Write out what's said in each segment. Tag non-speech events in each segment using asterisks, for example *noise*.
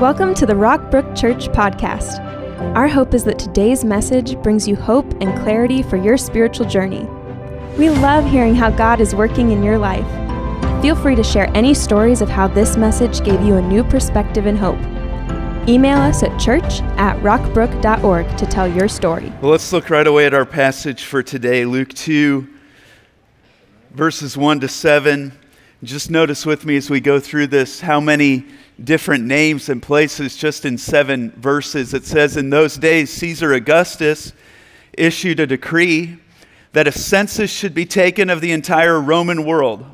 Welcome to the Rockbrook Church podcast. Our hope is that today's message brings you hope and clarity for your spiritual journey. We love hearing how God is working in your life. Feel free to share any stories of how this message gave you a new perspective and hope. Email us at church at rockbrook.org to tell your story. Well, let's look right away at our passage for today Luke 2, verses 1 to 7. Just notice with me as we go through this how many different names and places just in seven verses. It says, In those days, Caesar Augustus issued a decree that a census should be taken of the entire Roman world.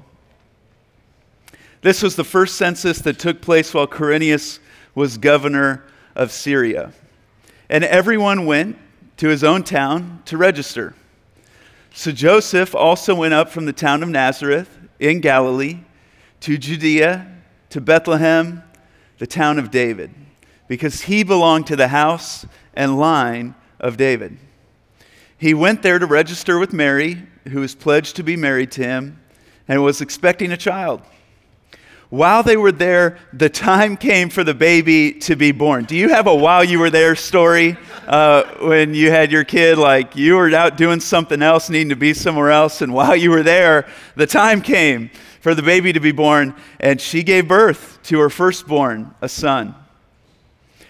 This was the first census that took place while Quirinius was governor of Syria. And everyone went to his own town to register. So Joseph also went up from the town of Nazareth in Galilee to Judea, to Bethlehem the town of David, because he belonged to the house and line of David. He went there to register with Mary, who was pledged to be married to him, and was expecting a child. While they were there, the time came for the baby to be born. Do you have a while you were there story uh, when you had your kid? Like you were out doing something else, needing to be somewhere else, and while you were there, the time came for the baby to be born, and she gave birth to her firstborn, a son.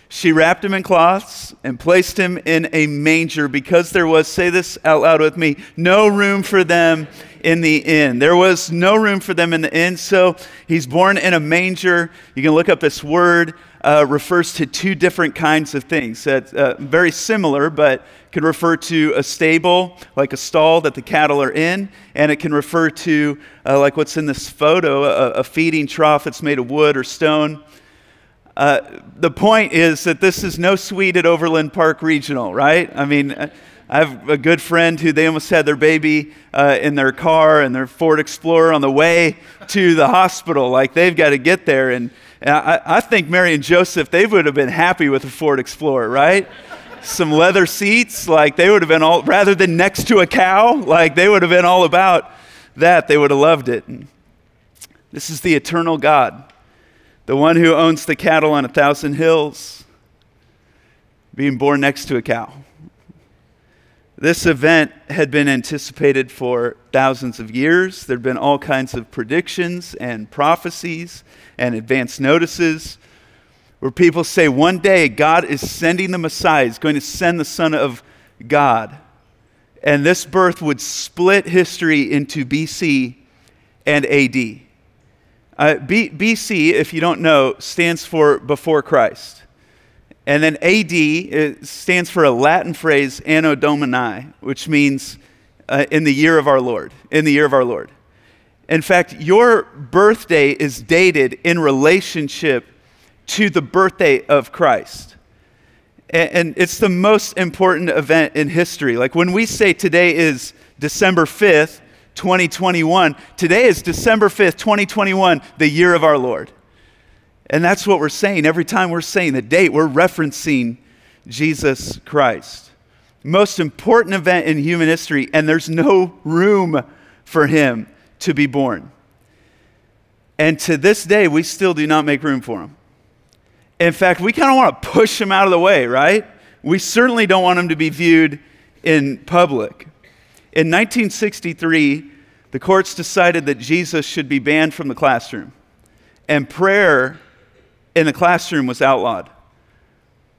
She wrapped him in cloths and placed him in a manger because there was, say this out loud with me, no room for them in the inn. There was no room for them in the inn, so he's born in a manger. You can look up this word, uh, refers to two different kinds of things. That's uh, very similar, but can refer to a stable, like a stall that the cattle are in, and it can refer to, uh, like what's in this photo, a, a, feeding trough that's made of wood or stone. Uh, the point is that this is no suite at Overland Park Regional, right? I mean, uh, I have a good friend who they almost had their baby uh, in their car and their Ford Explorer on the way to the hospital. Like they've got to get there. And, and I, I think Mary and Joseph, they would have been happy with a Ford Explorer, right? some leather seats. Like they would have been all, rather than next to a cow, like they would have been all about that. They would have loved it. And this is the eternal God, the one who owns the cattle on a thousand hills, being born next to a cow. This event had been anticipated for thousands of years. There had been all kinds of predictions and prophecies and advance notices where people say one day God is sending the Messiah, is going to send the Son of God. And this birth would split history into BC and AD. Uh, B- BC, if you don't know, stands for before Christ. And then AD stands for a Latin phrase, Anno Domini, which means uh, in the year of our Lord, in the year of our Lord. In fact, your birthday is dated in relationship to the birthday of Christ. And it's the most important event in history. Like when we say today is December 5th, 2021, today is December 5th, 2021, the year of our Lord. And that's what we're saying. Every time we're saying the date, we're referencing Jesus Christ. Most important event in human history, and there's no room for him to be born. And to this day, we still do not make room for him. In fact, we kind of want to push him out of the way, right? We certainly don't want him to be viewed in public. In 1963, the courts decided that Jesus should be banned from the classroom, and prayer in the classroom was outlawed.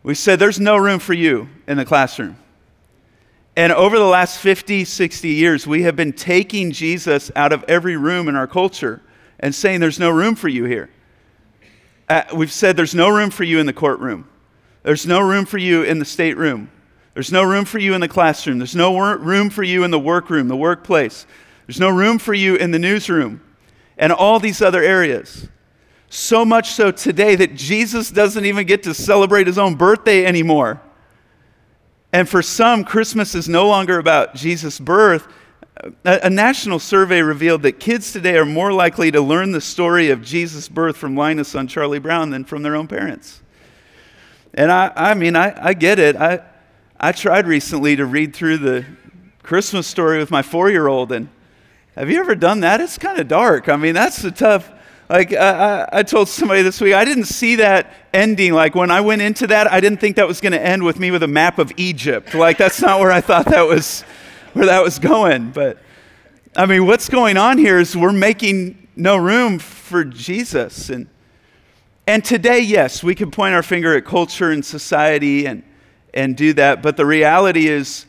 We said, There's no room for you in the classroom. And over the last 50, 60 years, we have been taking Jesus out of every room in our culture and saying, There's no room for you here. Uh, we've said there's no room for you in the courtroom. There's no room for you in the stateroom. There's no room for you in the classroom. There's no wor- room for you in the workroom, the workplace. There's no room for you in the newsroom and all these other areas. So much so today that Jesus doesn't even get to celebrate his own birthday anymore. And for some, Christmas is no longer about Jesus' birth, a, a, national survey revealed that kids today are more likely to learn the story of Jesus' birth from Linus on Charlie Brown than from their own parents. And I, I mean, I, I get it. I, I tried recently to read through the Christmas story with my four year old, and have you ever done that? It's kind of dark. I mean, that's a tough Like, uh, I told somebody this week, I didn't see that ending. Like, when I went into that, I didn't think that was going to end with me with a map of Egypt. Like, that's not where I thought that was, where that was going. But, I mean, what's going on here is we're making no room for Jesus. And, and today, yes, we can point our finger at culture and society and, and do that. But the reality is,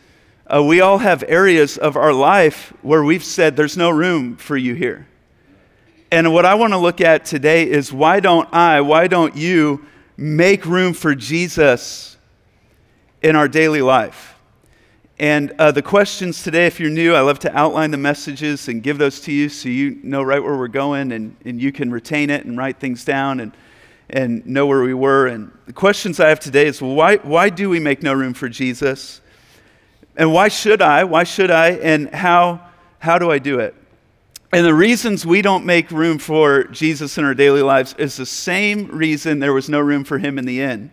uh, we all have areas of our life where we've said, there's no room for you here. And what I want to look at today is why don't I, why don't you make room for Jesus in our daily life? And uh, the questions today, if you're new, I love to outline the messages and give those to you so you know right where we're going and, and you can retain it and write things down and, and know where we were. And the questions I have today is why, why do we make no room for Jesus? And why should I? Why should I? And how, how do I do it? And the reasons we don't make room for Jesus in our daily lives is the same reason there was no room for him in the inn.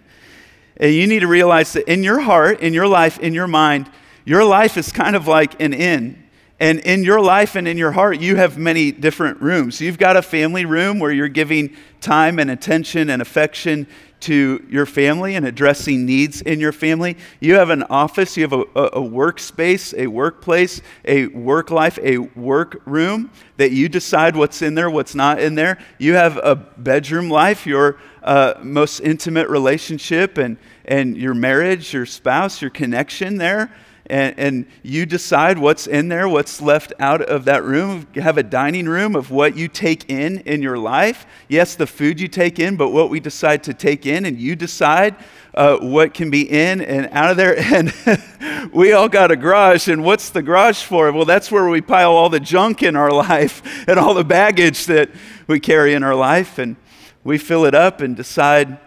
And you need to realize that in your heart, in your life, in your mind, your life is kind of like an inn. And in your life and in your heart, you have many different rooms. You've got a family room where you're giving time and attention and affection to your family and addressing needs in your family. You have an office, you have a, a, a, workspace, a workplace, a work life, a work room that you decide what's in there, what's not in there. You have a bedroom life, your uh, most intimate relationship, and, and your marriage, your spouse, your connection there and, and, you decide what's in there, what's left out of that room. You have a dining room of what you take in in your life. Yes, the food you take in, but what we decide to take in, and you decide uh, what can be in and out of there. *laughs* And *laughs* we all got a garage, and what's the garage for? Well, that's where we pile all the junk in our *laughs* life and all the baggage that we carry in our life, and we fill it up and decide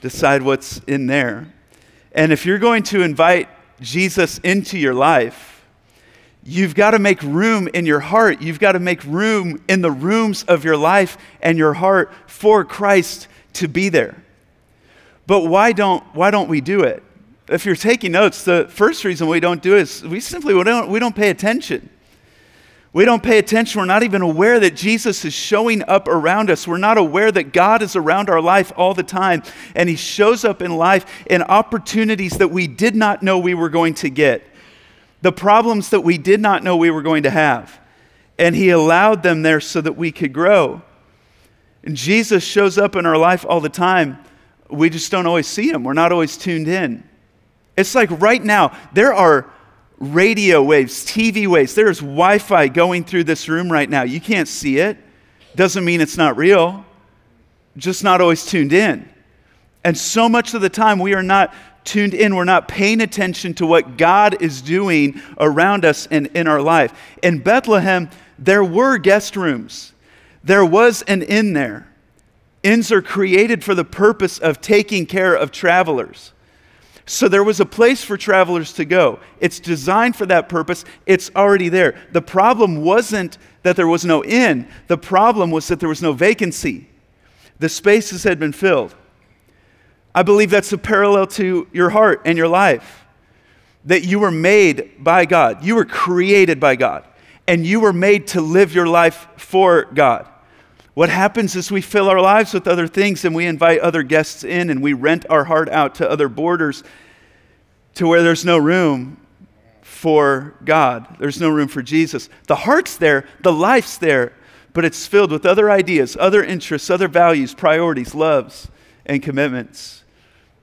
decide what's in there. And if you're going to invite Jesus into your life, you've got to make room in your heart. You've got to make room in the rooms of your life and your heart for Christ to be there. But why don't, why don't we do it? If you're taking notes, the first reason we don't do it is we simply we don't, we don't pay attention. We don't pay attention. We're not even aware that Jesus is showing up around us. We're not aware that God is around our life all the time. And He shows up in life in opportunities that we did not know we were going to get, the problems that we did not know we were going to have. And He allowed them there so that we could grow. And Jesus shows up in our life all the time. We just don't always see Him, we're not always tuned in. It's like right now, there are radio waves, TV waves. There's Wi Fi going through this room right now. You can't see it. Doesn't mean it's not real, just not always tuned in. And so much of the time, we are not tuned in. We're not paying attention to what God is doing around us and in our life. In Bethlehem, there were guest rooms, there was an inn there. Inns are created for the purpose of taking care of travelers. So there was a place for travelers to go. It's designed for that purpose, it's already there. The problem wasn't that there was no inn, the problem was that there was no vacancy. The spaces had been filled. I believe that's a parallel to your heart and your life. That you were made by God, you were created by God, and you were made to live your life for God. What happens is we fill our lives with other things and we invite other guests in and we rent our heart out to other boarders to where there's no room for God. There's no room for Jesus. The heart's there, the life's there, but it's filled with other ideas, other interests, other values, priorities, loves, and commitments.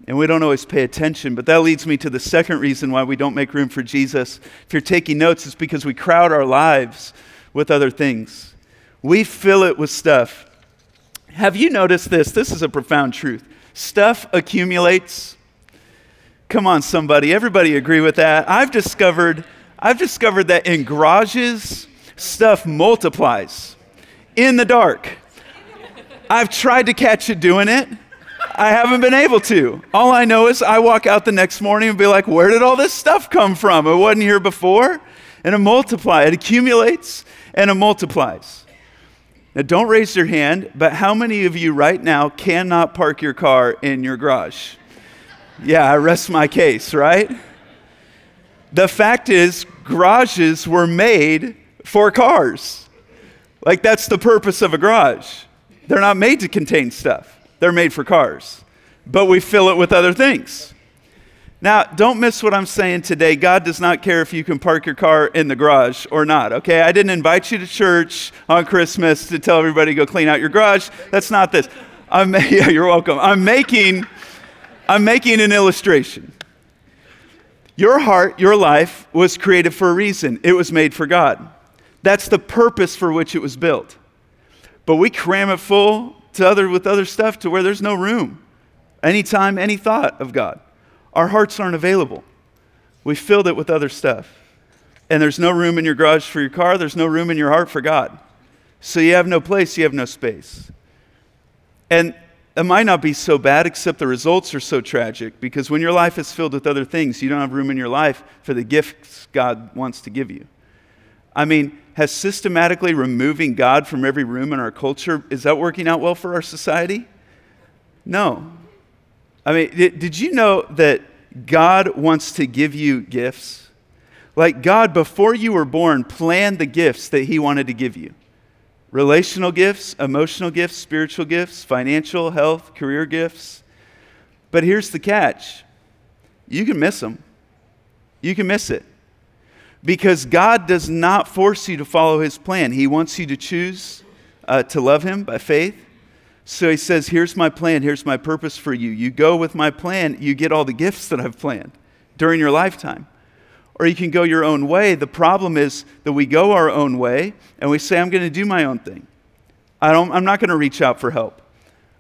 And we don't always pay attention. But that leads me to the second reason why we don't make room for Jesus. If you're taking notes, it's because we crowd our lives with other things. We fill it with stuff. Have you noticed this? This is a profound truth. Stuff accumulates. Come on, somebody. Everybody agree with that? I've discovered, I've discovered that in garages, stuff multiplies in the dark. I've tried to catch it doing it. I haven't been able to. All I know is I walk out the next morning and be like, where did all this stuff come from? It wasn't here before. And it multiplies, it accumulates and it multiplies. Now, don't raise your hand, but how many of you right now cannot park your car in your garage? Yeah, I rest my case, right? The fact is, garages were made for cars. Like, that's the purpose of a garage. they're not made to contain stuff, they're made for cars. But we fill it with other things. Now, don't miss what I'm saying today. God does not care if you can park your car in the garage or not, okay? I didn't invite you to church on Christmas to tell everybody to go clean out your garage. That's not this. I'm, *laughs* yeah, you're welcome. I'm making, I'm making an illustration. Your heart, your life was created for a reason. It was made for God. That's the purpose for which it was built. But we cram it full to other, with other stuff to where there's no room, anytime, any thought of God. Our hearts aren't available. We filled it with other stuff. And there's no room in your garage for your car, there's no room in your heart for God. So you have no place, you have no space. And it might not be so bad, except the results are so tragic because when your life is filled with other things, you don't have room in your life for the gifts God wants to give you. I mean, has systematically removing God from every room in our culture, is that working out well for our society? No. I mean, did you know that God wants to give you gifts? Like God, before you were born, planned the gifts that He wanted to give you relational gifts, emotional gifts, spiritual gifts, financial, health, career gifts. But here's the catch you can miss them. You can miss it. Because God does not force you to follow His plan, He wants you to choose uh, to love Him by faith so he says, Here's my plan, here's my purpose for you. You go with my plan, you get all the gifts that I've planned during your lifetime. Or you can go your own way. The problem is that we go our own way and we say, I'm going to do my own thing. I don't, I'm not going to reach out for help.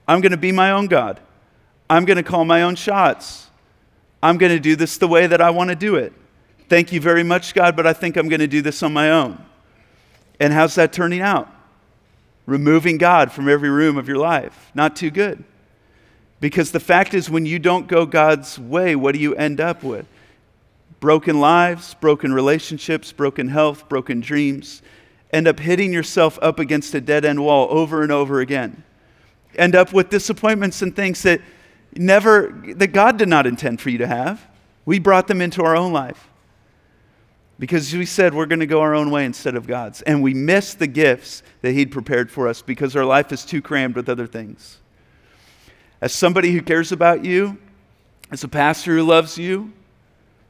I'm going to be my own God. I'm going to call my own shots. I'm going to do this the way that I want to do it. Thank you very much, God, but I think I'm going to do this on my own. And how's that turning out? Removing God from every room of your life. Not too good. Because the fact is, when you don't go God's way, what do you end up with? Broken lives, broken relationships, broken health, broken dreams. End up hitting yourself up against a dead end wall over and over again. End up with disappointments and things that never, that God did not intend for you to have. We brought them into our own life because we said we're going to go our own way instead of God's. And we miss the gifts that He'd prepared for us because our life is too crammed with other things. As somebody who cares about you, as a pastor who loves you,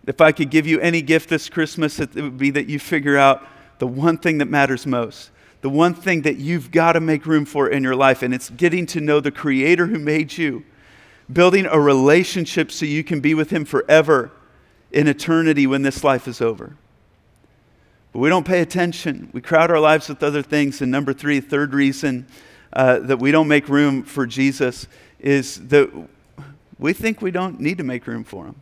if I could give you any gift this Christmas, it would be that you figure out the one thing that matters most, the one thing that you've got to make room for in your life, and it's getting to know the Creator who made you, building a relationship so you can be with Him forever in eternity when this life is over. But we don't pay attention. We crowd our lives with other things. And number three, third reason uh, that we don't make room for Jesus is that we think we don't need to make room for him.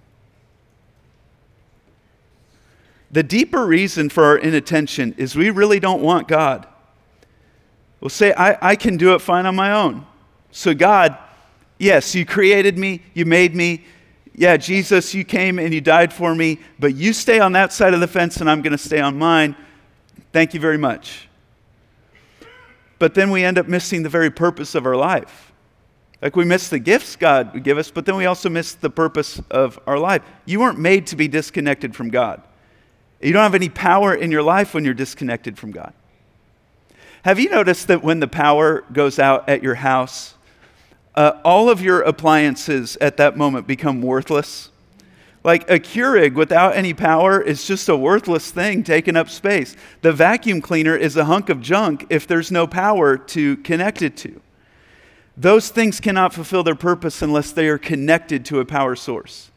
The deeper reason for our inattention is we really don't want God. We'll say, I, I can do it fine on my own. So, God, yes, you created me, you made me, yeah, Jesus, you came and you died for me, but you stay on that side of the fence and I'm going to stay on mine. Thank you very much. But then we end up missing the very purpose of our life. Like we miss the gifts God would give us, but then we also miss the purpose of our life. You weren't made to be disconnected from God. You don't have any power in your life when you're disconnected from God. Have you noticed that when the power goes out at your house, uh, all of your appliances at that moment become worthless. Like a Keurig without any power is just a worthless thing taking up space. The vacuum cleaner is a hunk of junk if there's no power to connect it to. Those things cannot fulfill their purpose unless they are connected to a power source.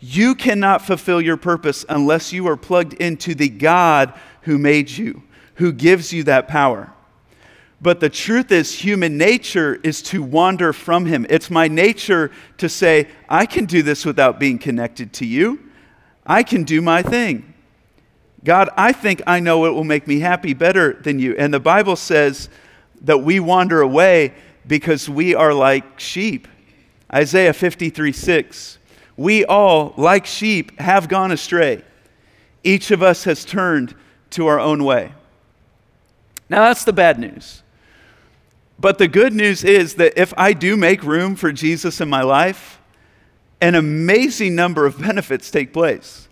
You cannot fulfill your purpose unless you are plugged into the God who made you, who gives you that power. But the truth is, human nature is to wander from Him. It's my nature to say, I can do this without being connected to you. I can do my thing. God, I think I know what will make me happy better than you. And the Bible says that we wander away because we are like sheep. Isaiah 53 6. We all, like sheep, have gone astray. Each of us has turned to our own way. Now, that's the bad news. But the good news is that if I do make room for Jesus in my life, an amazing number of benefits take place.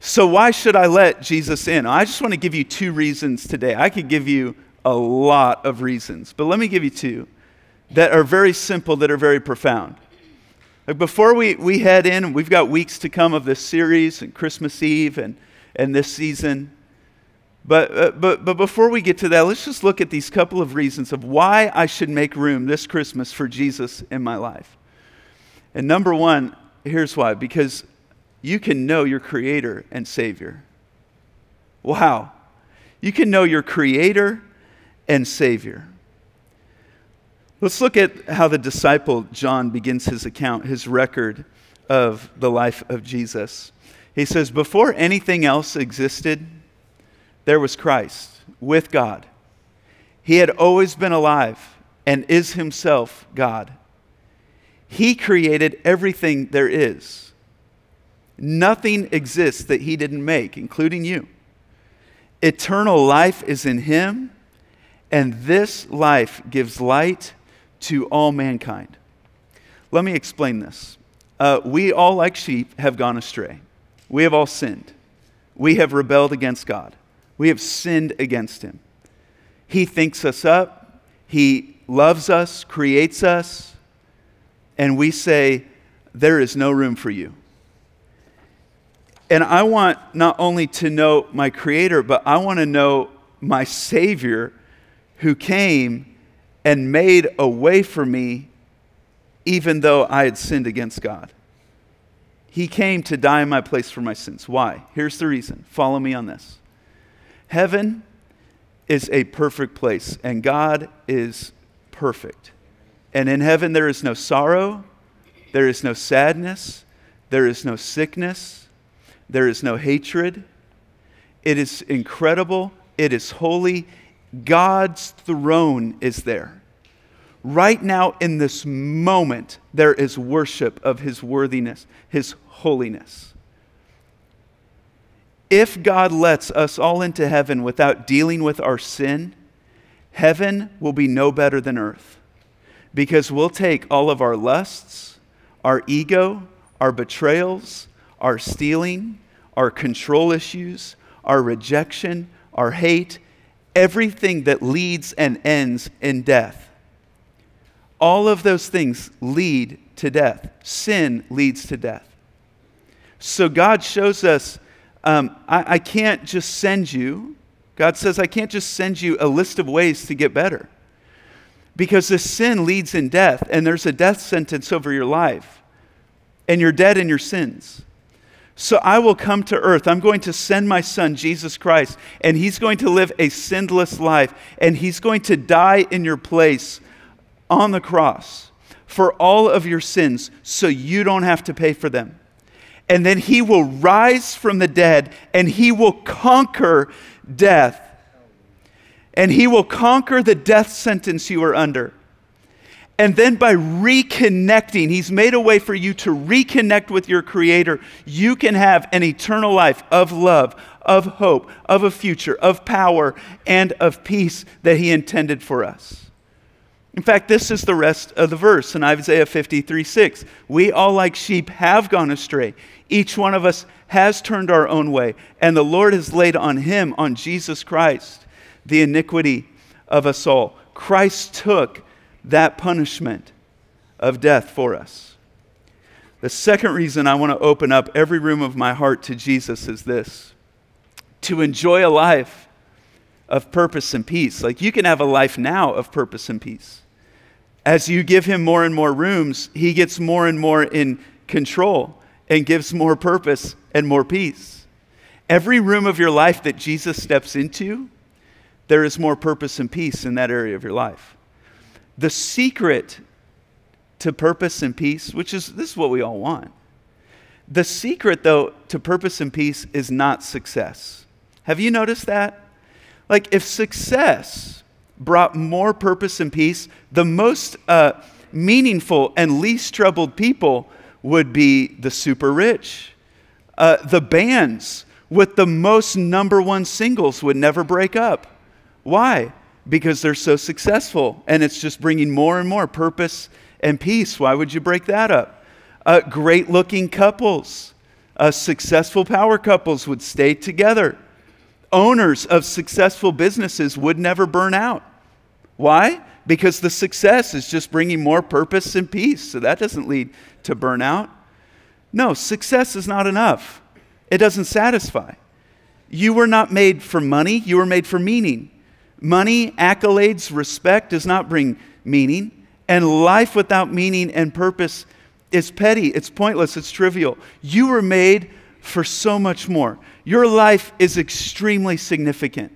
So, why should I let Jesus in? I just want to give you two reasons today. I could give you a lot of reasons, but let me give you two. that are very simple, that are very profound. Like before we, we head in, we've got weeks to come of this series and Christmas Eve and, and this season. But, uh, but, but before we get to that, let's just look at these couple of reasons of why I should make room this Christmas for Jesus in my life. And number one, here's why because you can know your Creator and Savior. Wow. You can know your Creator and Savior. Let's look at how the disciple John begins his account, his record of the life of Jesus. He says, Before anything else existed, there was Christ with God. He had always been alive and is himself God. He created everything there is. Nothing exists that he didn't make, including you. Eternal life is in him, and this life gives light to all mankind. Let me explain this. Uh, we all, like sheep, have gone astray. We have all sinned. We have rebelled against God. We have sinned against Him. He thinks us up, He loves us, creates us, and we say, There is no room for you. And I want not only to know my Creator, but I want to know my Savior who came and made a way for me even though I had sinned against God. He came to die in my place for my sins. Why? Here's the reason. Follow me on this. Heaven is a perfect place, and God is perfect. And in heaven, there is no sorrow, there is no sadness, there is no sickness, there is no hatred. It is incredible, it is holy, God's throne is there. Right now, in this moment, there is worship of His worthiness, His holiness. If God lets us all into heaven without dealing with our sin, heaven will be no better than earth. Because we'll take all of our lusts, our ego, our betrayals, our stealing, our control issues, our rejection, our hate, everything that leads and ends in death. All of those things lead to death. Sin leads to death. So God shows us um, I, I can't just send you, God says, I can't just send you a list of ways to get better. Because this sin leads in death, and there's a death sentence over your life, and you're dead in your sins. So I will come to earth. I'm going to send my son, Jesus Christ, and he's going to live a sinless life, and he's going to die in your place on the cross for all of your sins so you don't have to pay for them. And then he will rise from the dead and he will conquer death. And he will conquer the death sentence you are under. And then by reconnecting, He's made a way for you to reconnect with your Creator. You can have an eternal life of love, of hope, of a future, of power, and of peace that He intended for us. In fact, this is the rest of the verse in Isaiah 53 6. We all, like sheep, have gone astray. Each one of us has turned our own way, and the Lord has laid on Him, on Jesus Christ, the iniquity of us all. Christ took that punishment of death for us. The second reason I want to open up every room of my heart to Jesus is this to enjoy a life of purpose and peace. Like you can have a life now of purpose and peace. As you give him more and more rooms, he gets more and more in control and gives more purpose and more peace. Every room of your life that Jesus steps into, there is more purpose and peace in that area of your life. The secret to purpose and peace, which is this is what we all want. The secret, though, to purpose and peace is not success. Have you noticed that? Like, if success brought more purpose and peace, the most uh, meaningful and least troubled people would be the super rich. Uh, the bands with the most number one singles would never break up. Why? because they're so successful and it's just bringing more and more purpose and peace. Why would you break that up? Uh, great looking couples, uh, successful power couples would stay together. Owners of successful businesses would never burn out. Why? Because the success is just bringing more purpose and peace. So that doesn't lead to burnout. No, success is not enough, it doesn't satisfy. You were not made for money, you were made for meaning. Money, accolades, respect does not bring meaning. And life without meaning and purpose is petty, it's pointless, it's trivial. You were made for so much more. Your life is extremely significant.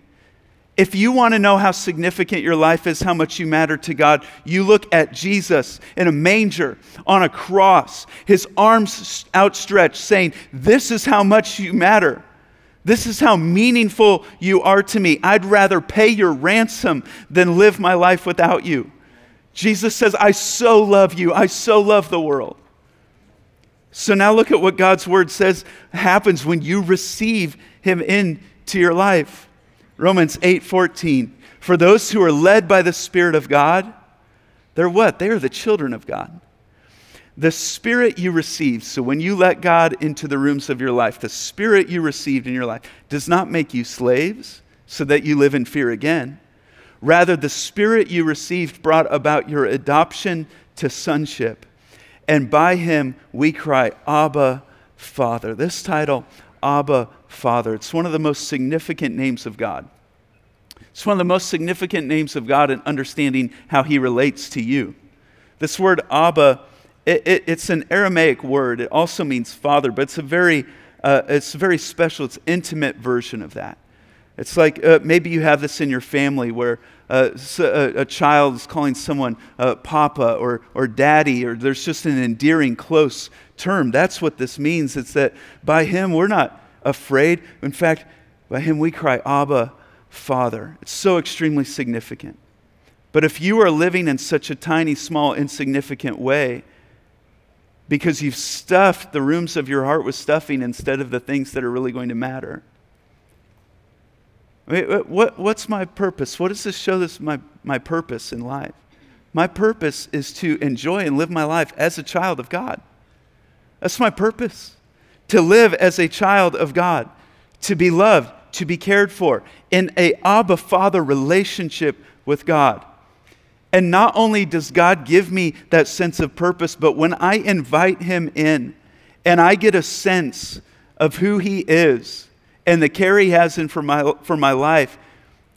If you want to know how significant your life is, how much you matter to God, you look at Jesus in a manger on a cross, his arms outstretched, saying, This is how much you matter. This is how meaningful you are to me. I'd rather pay your ransom than live my life without you. Jesus says, I so love you. I so love the world. So now look at what God's word says happens when you receive him into your life. Romans 8:14. For those who are led by the Spirit of God, they're what? They are the children of God. The Spirit you received, so when you let God into the rooms of your life, the Spirit you received in your life does not make you slaves so that you live in fear again. Rather, the Spirit you received brought about your adoption to sonship. And by him we cry, Abba, Father. This title, Abba, Father. It's one of the most significant names of God. It's one of the most significant names of God in understanding how he relates to you. This word Abba, it, it, it's an Aramaic word. It also means father, but it's a very, uh, it's very special, it's intimate version of that. It's like uh, maybe you have this in your family where uh, a, a, child is calling someone uh, papa or, or daddy, or there's just an endearing, close term. That's what this means. It's that by him, we're not afraid. In fact, by him we cry, Abba, Father. It's so extremely significant. But if you are living in such a tiny, small, insignificant way, because you've stuffed the rooms of your heart with stuffing instead of the things that are really going to matter. I mean, what, what's my purpose? What does this show this my, my purpose in life? My purpose is to enjoy and live my life as a child of God. That's my purpose to live as a child of God, to be loved, to be cared for, in a Abba Father relationship with God. And not only does God give me that sense of purpose, but when I invite Him in and I get a sense of who He is and the care He has in for my, for my life,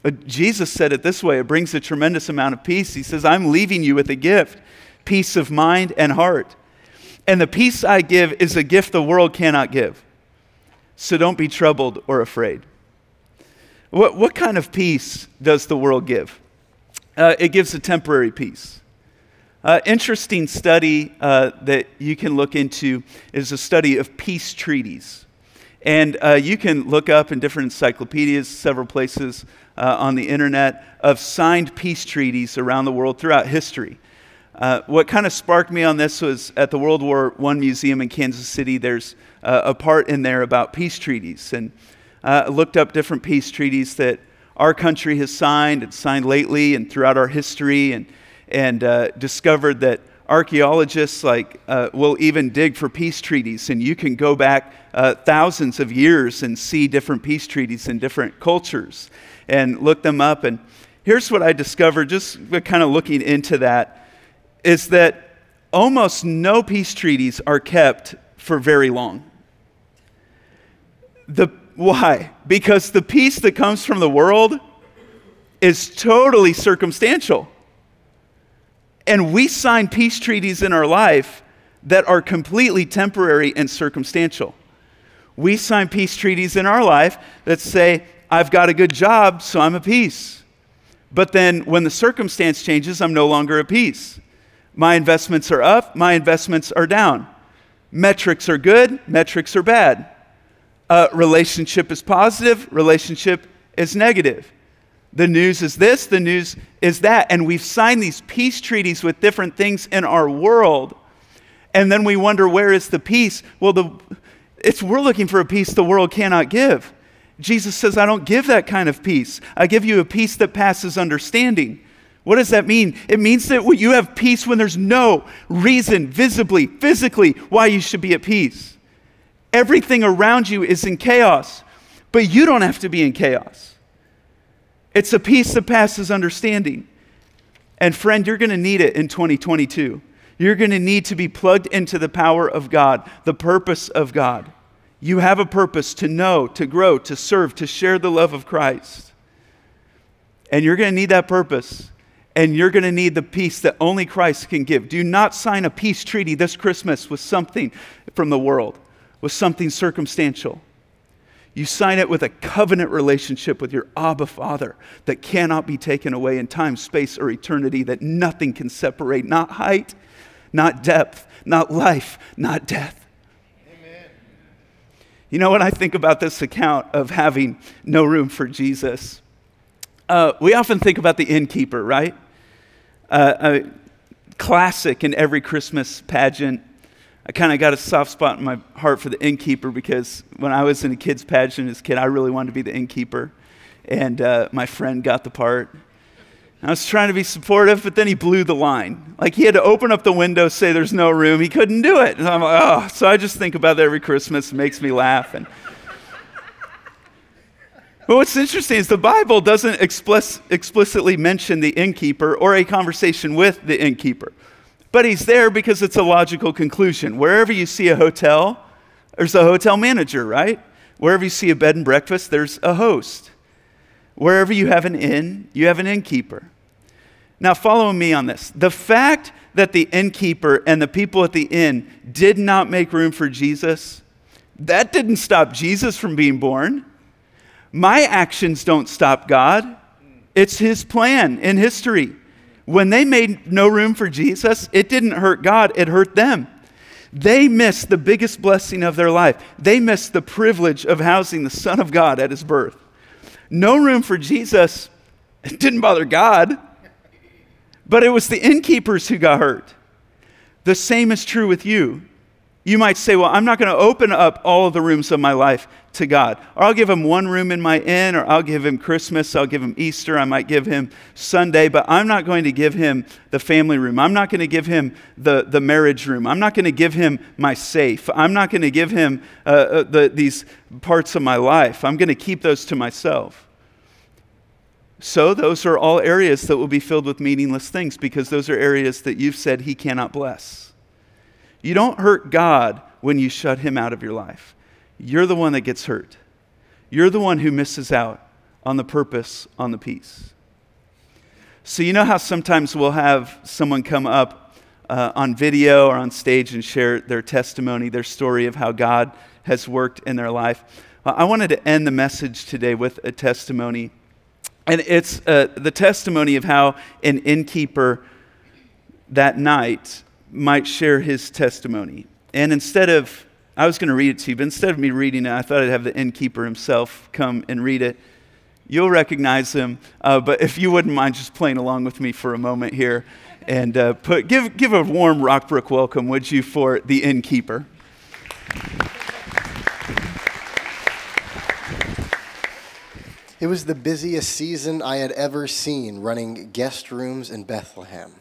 uh, Jesus said it this way it brings a tremendous amount of peace. He says, I'm leaving you with a gift peace of mind and heart. And the peace I give is a gift the world cannot give. So don't be troubled or afraid. What, what kind of peace does the world give? Uh, it gives a temporary peace. Uh, interesting study uh, that you can look into is a study of peace treaties. And uh, you can look up in different encyclopedias, several places uh, on the internet, of signed peace treaties around the world throughout history. Uh, what kind of sparked me on this was at the World War I Museum in Kansas City, there's uh, a part in there about peace treaties. And uh, I looked up different peace treaties that our country has signed and signed lately and throughout our history, and, and uh, discovered that archaeologists like uh, will even dig for peace treaties and you can go back uh, thousands of years and see different peace treaties in different cultures and look them up and here's what i discovered just kind of looking into that is that almost no peace treaties are kept for very long. The, why? Because the peace that comes from the world is totally circumstantial. And we sign peace treaties in our life that are completely temporary and circumstantial. We sign peace treaties in our life that say, I've got a good job, so I'm at peace. But then when the circumstance changes, I'm no longer at peace. My investments are up, my investments are down. Metrics are good, metrics are bad. Uh, relationship is positive, relationship is negative. The news is this, the news is that. And we've signed these peace treaties with different things in our world. And then we wonder, where is the peace? Well, the, it's, we're looking for a peace the world cannot give. Jesus says, I don't give that kind of peace. I give you a peace that passes understanding. What does that mean? It means that you have peace when there's no reason, visibly, physically, why you should be at peace. Everything around you is in chaos, but you don't have to be in chaos. It's a peace that passes understanding. And friend, you're going to need it in 2022. You're going to need to be plugged into the power of God, the purpose of God. You have a purpose to know, to grow, to serve, to share the love of Christ. And you're going to need that purpose. And you're going to need the peace that only Christ can give. Do not sign a peace treaty this Christmas with something from the world, with something circumstantial. You sign it with a covenant relationship with your Abba Father that cannot be taken away in time, space, or eternity, that nothing can separate, not height, not depth, not life, not death. Amen. You know, what I think about this account of having no room for Jesus, uh, we often think about the innkeeper, right? Uh, a classic in every Christmas pageant I kind of got a soft spot in my heart for the innkeeper because when I was in a kid's pageant as a kid, I really wanted to be the innkeeper. And uh, my friend got the part. I was trying to be supportive, but then he blew the line. Like he had to open up the window, say there's no room. He couldn't do it. And I'm like, oh. So I just think about that every Christmas. It makes me laugh. And but what's interesting is the Bible doesn't explicitly mention the innkeeper or a conversation with the innkeeper. But he's there because it's a logical conclusion. Wherever you see a hotel, there's a hotel manager, right? Wherever you see a bed and breakfast, there's a host. Wherever you have an inn, you have an innkeeper. Now, follow me on this. The fact that the innkeeper and the people at the inn did not make room for Jesus, that didn't stop Jesus from being born. My actions don't stop God. It's his plan in history. When they made no room for Jesus, it didn't hurt God, it hurt them. They missed the biggest blessing of their life. They missed the privilege of housing the Son of God at his birth. No room for Jesus, it didn't bother God, but it was the innkeepers who got hurt. The same is true with you. You might say, Well, I'm not going to open up all of the rooms of my life to God. Or I'll give him one room in my inn, or I'll give him Christmas, I'll give him Easter, I might give him Sunday, but I'm not going to give him the family room. I'm not going to give him the, the marriage room. I'm not going to give him my safe. I'm not going to give him uh, uh, the, these parts of my life. I'm going to keep those to myself. So, those are all areas that will be filled with meaningless things because those are areas that you've said he cannot bless. You don't hurt God when you shut him out of your life. You're the one that gets hurt. You're the one who misses out on the purpose, on the peace. So, you know how sometimes we'll have someone come up uh, on video or on stage and share their testimony, their story of how God has worked in their life? I wanted to end the message today with a testimony. And it's uh, the testimony of how an innkeeper that night might share his testimony. And instead of, I was going to read it to you, but instead of me reading it, I thought I'd have the innkeeper himself come and read it. You'll recognize him, uh, but if you wouldn't mind just playing along with me for a moment here and uh, put, give, give a warm Rockbrook welcome, would you, for the innkeeper? It was the busiest season I had ever seen running guest rooms in Bethlehem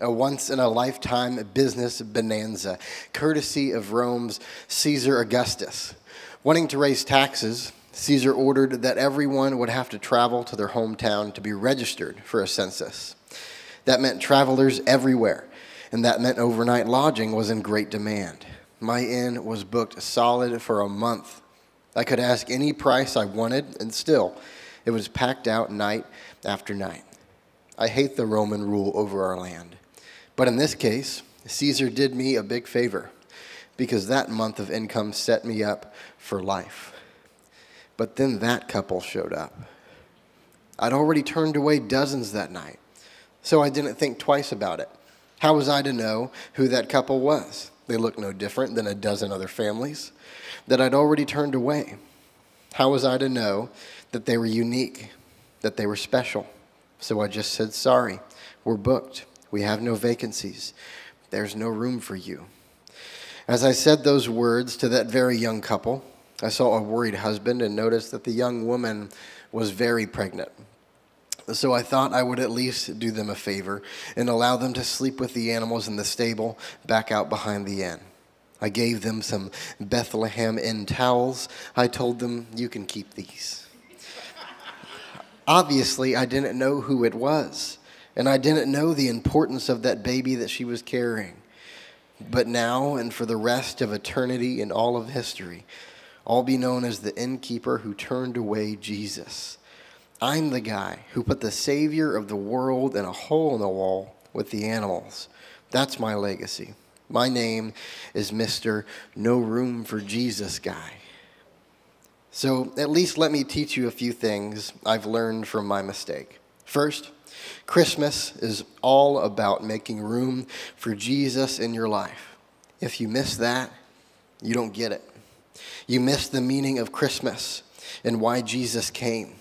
a once in a lifetime business bonanza, courtesy of Rome's Caesar Augustus. Wanting to raise taxes, Caesar ordered that everyone would have to travel to their hometown to be registered for a census. That meant travelers everywhere, and that meant overnight lodging was in great demand. My inn was booked solid for a month. I could ask any price I wanted, and still, it was packed out night after night. I hate the Roman rule over our land. But in this case, Caesar did me a big favor because that month of income set me up for life. But then that couple showed up. I'd already turned away dozens that night, so I didn't think twice about it. How was I to know who that couple was? They looked no different than a dozen other families that I'd already turned away. How was I to know that they were unique, that they were special? So I just said, sorry, we're booked. We have no vacancies. There's no room for you. As I said those words to that very young couple, I saw a worried husband and noticed that the young woman was very pregnant. So I thought I would at least do them a favor and allow them to sleep with the animals in the stable back out behind the inn. I gave them some Bethlehem Inn towels. I told them, You can keep these. Obviously, I didn't know who it was and I didn't know the importance of that baby that she was carrying. But now and for the rest of eternity and all of history, I'll be known as the innkeeper who turned away Jesus. I'm the guy who put the Savior of the world in a hole in the wall with the animals. That's my legacy. My name is Mr. No Room for Jesus Guy. So, at least let me teach you a few things I've learned from my mistake. First, Christmas is all about making room for Jesus in your life. If you miss that, you don't get it. You miss the meaning of Christmas and why Jesus came.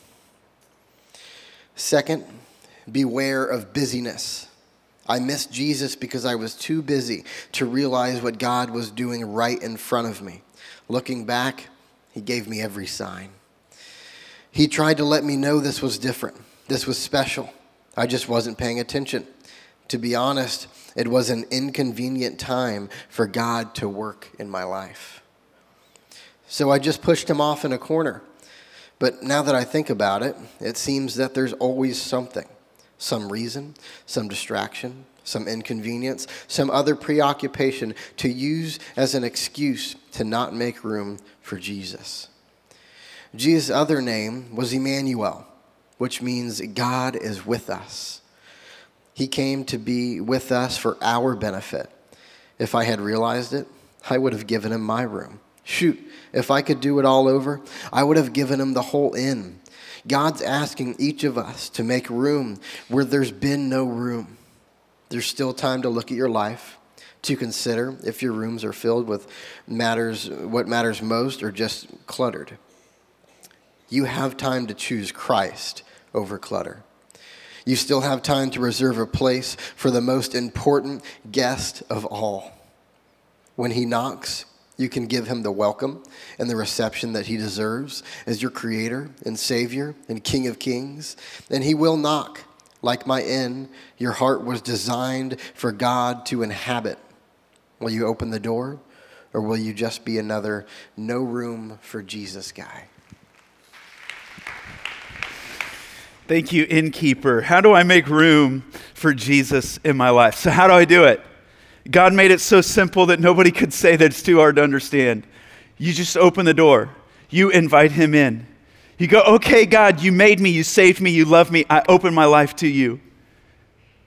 Second, beware of busyness. I missed Jesus because I was too busy to realize what God was doing right in front of me. Looking back, He gave me every sign. He tried to let me know this was different, this was special. I just wasn't paying attention. To be honest, it was an inconvenient time for God to work in my life. So I just pushed him off in a corner. But now that I think about it, it seems that there's always something some reason, some distraction, some inconvenience, some other preoccupation to use as an excuse to not make room for Jesus. Jesus' other name was Emmanuel, which means God is with us. He came to be with us for our benefit. If I had realized it, I would have given him my room. Shoot, if I could do it all over, I would have given him the whole inn. God's asking each of us to make room where there's been no room. There's still time to look at your life, to consider if your rooms are filled with matters what matters most or just cluttered. You have time to choose Christ over clutter. You still have time to reserve a place for the most important guest of all. When he knocks, you can give him the welcome and the reception that he deserves as your creator and savior and king of kings. And he will knock. Like my inn, your heart was designed for God to inhabit. Will you open the door or will you just be another no room for Jesus guy? Thank you, innkeeper. How do I make room for Jesus in my life? So, how do I do it? God made it so simple that nobody could say that it's too hard to understand. You just open the door, you invite him in. You go, okay, God, you made me, you saved me, you love me, I open my life to you.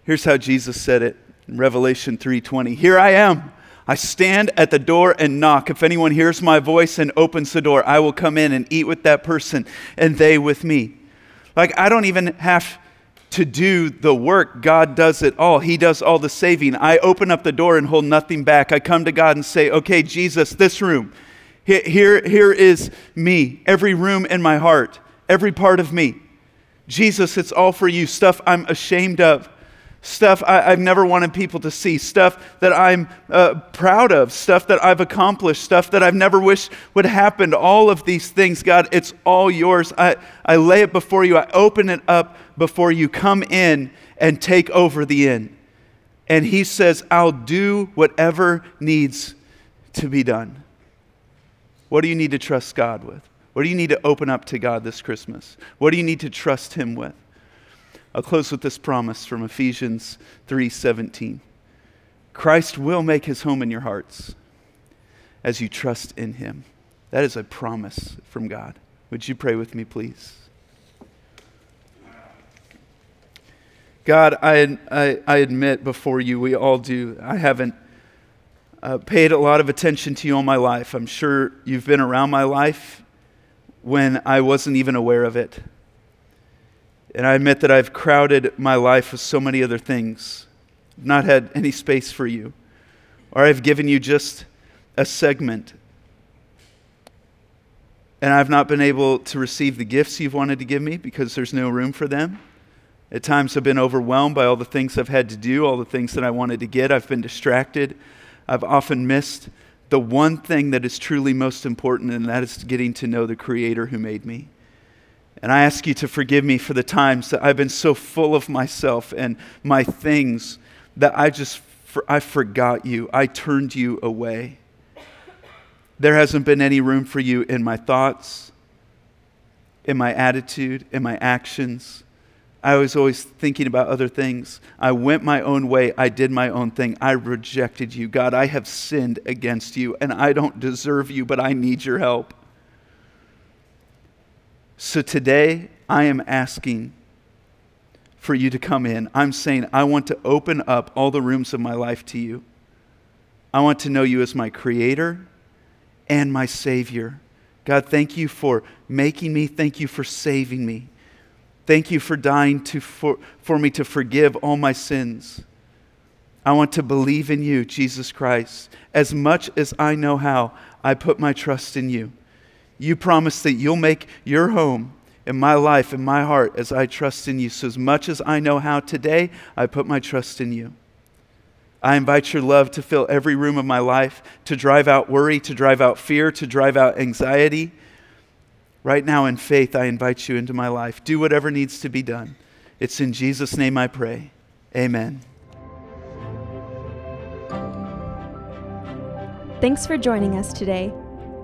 Here's how Jesus said it in Revelation 3:20. Here I am. I stand at the door and knock. If anyone hears my voice and opens the door, I will come in and eat with that person and they with me. Like I don't even have to do the work. God does it all. He does all the saving. I open up the door and hold nothing back. I come to God and say, okay, Jesus, this room, here, here, is me, every room in my heart, every part of me. Jesus, it's all for you. Stuff I'm ashamed of, stuff I, have never wanted people to see, stuff that I'm uh, proud of, stuff that I've accomplished, stuff that I've never wished would happen. All of these things, God, it's all yours. I, I lay it before you, I open it up before you. Come in and take over the inn. And He says, I'll do whatever needs to be done. What do you need to trust God with? What do you need to open up to God this Christmas? What do you need to trust Him with? I'll close with this promise from Ephesians 3:17. Christ will make his home in your hearts as you trust in him. That is a promise from God. Would you pray with me, please? God, I, I, I admit before you, we all do, I haven't uh, paid a lot of attention to you all my life. I'm sure you've been around my life when I wasn't even aware of it. And I admit that I've crowded my life with so many other things, not had any space for you. Or I've given you just a segment. And I've not been able to receive the gifts you've wanted to give me because there's no room for them. At times, I've been overwhelmed by all the things I've had to do, all the things that I wanted to get. I've been distracted. I've often missed the one thing that is truly most important, and that is getting to know the Creator who made me. And I ask you to forgive me for the times that I've been so full of myself and my things that I just I forgot you. I turned you away. There hasn't been any room for you in my thoughts, in my attitude, in my actions. I was always thinking about other things. I went my own way. I did my own thing. I rejected you. God, I have sinned against you, and I don't deserve you, but I need your help. So today, I am asking for you to come in. I'm saying, I want to open up all the rooms of my life to you. I want to know you as my creator and my savior. God, thank you for making me. Thank you for saving me. Thank you for dying to, for, for me to forgive all my sins. I want to believe in you, Jesus Christ. As much as I know how, I put my trust in you. You promise that you'll make your home in my life, in my heart, as I trust in you. So, as much as I know how today, I put my trust in you. I invite your love to fill every room of my life, to drive out worry, to drive out fear, to drive out anxiety. Right now, in faith, I invite you into my life. Do whatever needs to be done. It's in Jesus' name I pray. Amen. Thanks for joining us today.